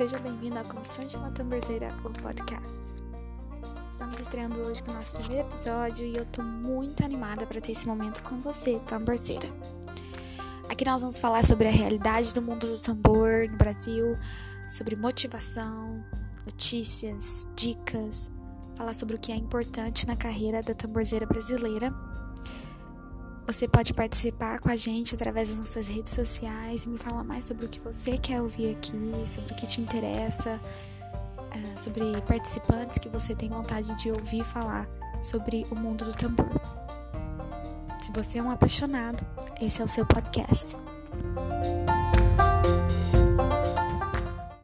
Seja bem-vindo à Constante Uma Tamborzeira, o podcast. Estamos estreando hoje com o nosso primeiro episódio e eu tô muito animada para ter esse momento com você, tamborzeira. Aqui nós vamos falar sobre a realidade do mundo do tambor no Brasil, sobre motivação, notícias, dicas, falar sobre o que é importante na carreira da tamborzeira brasileira você pode participar com a gente através das nossas redes sociais e me falar mais sobre o que você quer ouvir aqui, sobre o que te interessa, eh, sobre participantes que você tem vontade de ouvir falar sobre o mundo do tambor. Se você é um apaixonado, esse é o seu podcast.